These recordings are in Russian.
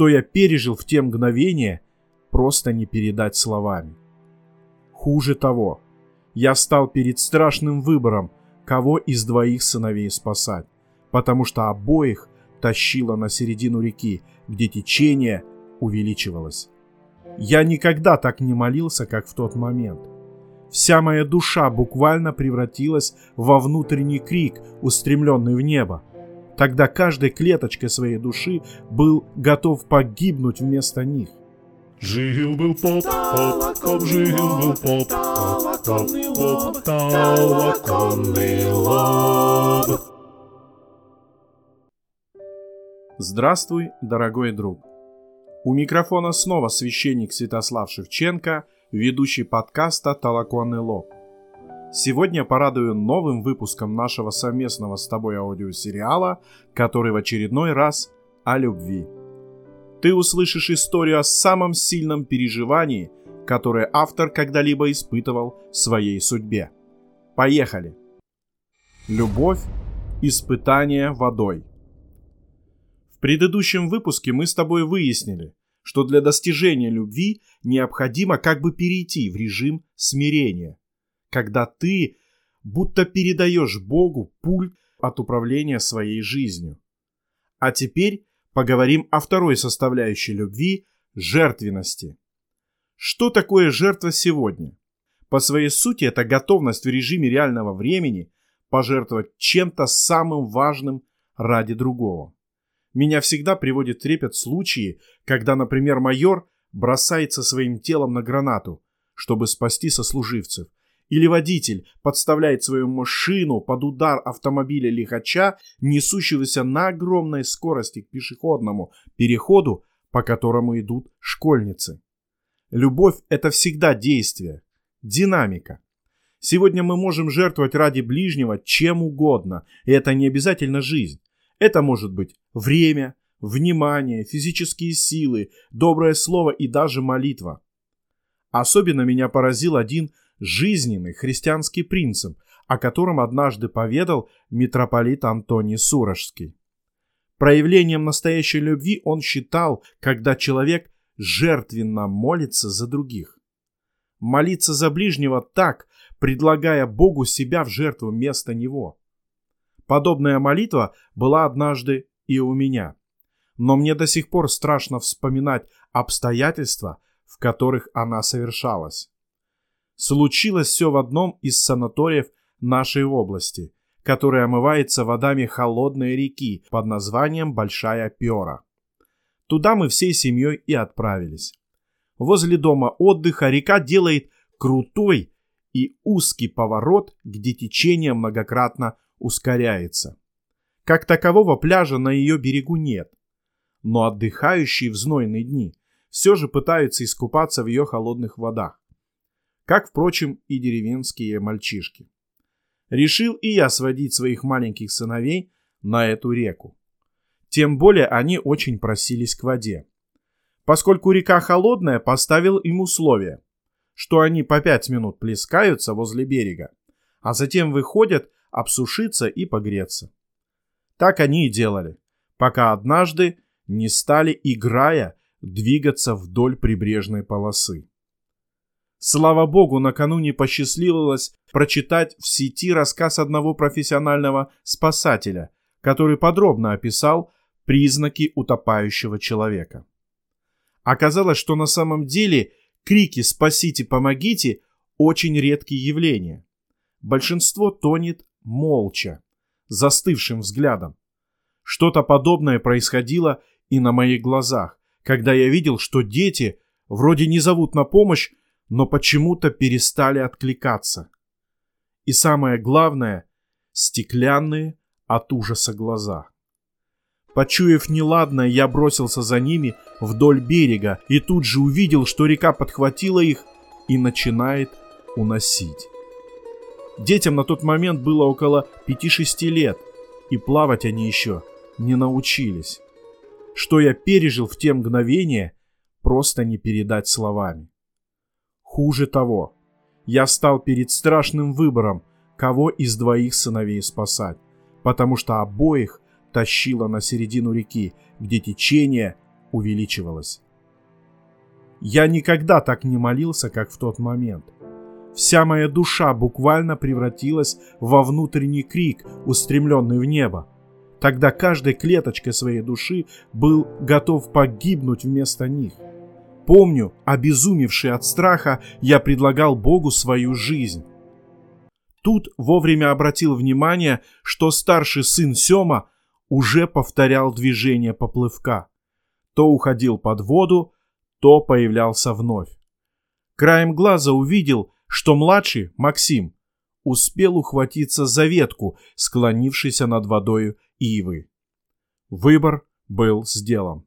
Что я пережил в те мгновения, просто не передать словами. Хуже того, я стал перед страшным выбором, кого из двоих сыновей спасать, потому что обоих тащило на середину реки, где течение увеличивалось. Я никогда так не молился, как в тот момент. Вся моя душа буквально превратилась во внутренний крик, устремленный в небо. Тогда каждой клеточкой своей души был готов погибнуть вместо них. Жил-был поп, поп, поп, жил-был поп, поп, поп, поп, толоконный лоб. Здравствуй, дорогой друг. У микрофона снова священник Святослав Шевченко, ведущий подкаста «Толоконный лоб». Сегодня порадую новым выпуском нашего совместного с тобой аудиосериала, который в очередной раз о любви. Ты услышишь историю о самом сильном переживании, которое автор когда-либо испытывал в своей судьбе. Поехали! Любовь – испытание водой. В предыдущем выпуске мы с тобой выяснили, что для достижения любви необходимо как бы перейти в режим смирения, когда ты будто передаешь Богу пульт от управления своей жизнью. А теперь поговорим о второй составляющей любви – жертвенности. Что такое жертва сегодня? По своей сути это готовность в режиме реального времени пожертвовать чем-то самым важным ради другого. Меня всегда приводит трепет случаи, когда, например, майор бросается своим телом на гранату, чтобы спасти сослуживцев, или водитель подставляет свою машину под удар автомобиля лихача, несущегося на огромной скорости к пешеходному переходу, по которому идут школьницы. Любовь – это всегда действие, динамика. Сегодня мы можем жертвовать ради ближнего чем угодно, и это не обязательно жизнь. Это может быть время, внимание, физические силы, доброе слово и даже молитва. Особенно меня поразил один жизненный христианский принцип, о котором однажды поведал митрополит Антоний Сурожский. Проявлением настоящей любви он считал, когда человек жертвенно молится за других. Молиться за ближнего так, предлагая Богу себя в жертву вместо него. Подобная молитва была однажды и у меня. Но мне до сих пор страшно вспоминать обстоятельства, в которых она совершалась. Случилось все в одном из санаториев нашей области, который омывается водами холодной реки под названием Большая Пера. Туда мы всей семьей и отправились. Возле дома отдыха река делает крутой и узкий поворот, где течение многократно ускоряется. Как такового пляжа на ее берегу нет. Но отдыхающие в знойные дни все же пытаются искупаться в ее холодных водах как, впрочем, и деревенские мальчишки. Решил и я сводить своих маленьких сыновей на эту реку. Тем более они очень просились к воде. Поскольку река холодная, поставил им условие, что они по пять минут плескаются возле берега, а затем выходят обсушиться и погреться. Так они и делали, пока однажды не стали, играя, двигаться вдоль прибрежной полосы. Слава богу, накануне посчастливилось прочитать в сети рассказ одного профессионального спасателя, который подробно описал признаки утопающего человека. Оказалось, что на самом деле крики «спасите, помогите» очень редкие явления. Большинство тонет молча, застывшим взглядом. Что-то подобное происходило и на моих глазах, когда я видел, что дети вроде не зовут на помощь, но почему-то перестали откликаться. И самое главное, стеклянные от ужаса глаза. Почуяв неладное, я бросился за ними вдоль берега и тут же увидел, что река подхватила их и начинает уносить. Детям на тот момент было около 5-6 лет, и плавать они еще не научились. Что я пережил в те мгновения, просто не передать словами. Хуже того, я стал перед страшным выбором, кого из двоих сыновей спасать, потому что обоих тащило на середину реки, где течение увеличивалось. Я никогда так не молился, как в тот момент. Вся моя душа буквально превратилась во внутренний крик, устремленный в небо. Тогда каждой клеточкой своей души был готов погибнуть вместо них. Помню, обезумевший от страха, я предлагал Богу свою жизнь. Тут вовремя обратил внимание, что старший сын Сема уже повторял движение поплывка. То уходил под воду, то появлялся вновь. Краем глаза увидел, что младший, Максим, успел ухватиться за ветку, склонившейся над водою ивы. Выбор был сделан.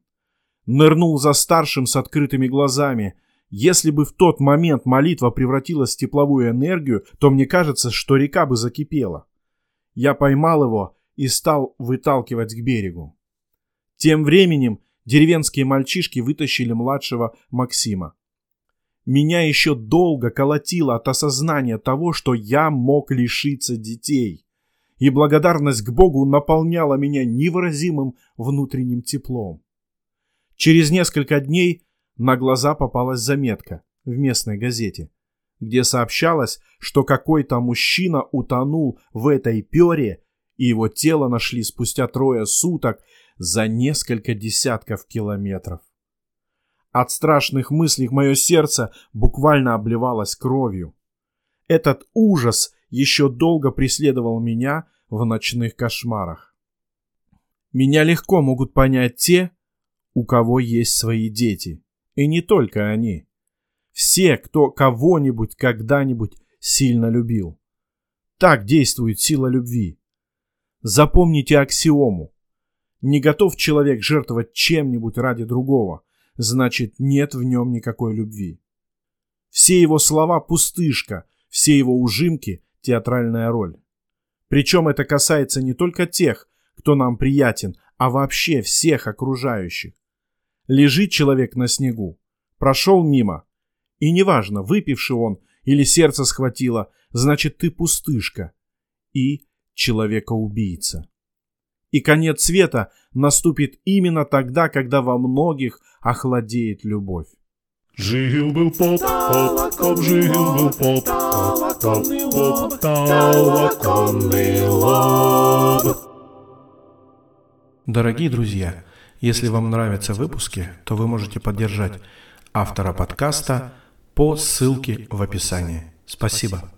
Нырнул за старшим с открытыми глазами. Если бы в тот момент молитва превратилась в тепловую энергию, то мне кажется, что река бы закипела. Я поймал его и стал выталкивать к берегу. Тем временем деревенские мальчишки вытащили младшего Максима. Меня еще долго колотило от осознания того, что я мог лишиться детей. И благодарность к Богу наполняла меня невыразимым внутренним теплом. Через несколько дней на глаза попалась заметка в местной газете, где сообщалось, что какой-то мужчина утонул в этой пере и его тело нашли спустя трое суток за несколько десятков километров. От страшных мыслей мое сердце буквально обливалось кровью. Этот ужас еще долго преследовал меня в ночных кошмарах. Меня легко могут понять те, у кого есть свои дети. И не только они. Все, кто кого-нибудь когда-нибудь сильно любил. Так действует сила любви. Запомните аксиому. Не готов человек жертвовать чем-нибудь ради другого, значит нет в нем никакой любви. Все его слова пустышка, все его ужимки – театральная роль. Причем это касается не только тех, кто нам приятен, а вообще всех окружающих. Лежит человек на снегу, прошел мимо, и неважно, выпивший он или сердце схватило, значит ты пустышка. И человека-убийца. И конец света наступит именно тогда, когда во многих охладеет любовь. Жил-был поп, поп, поп, жил-был поп, поп, поп, толоконный лоб. Дорогие друзья, если вам нравятся выпуски, то вы можете поддержать автора подкаста по ссылке в описании. Спасибо.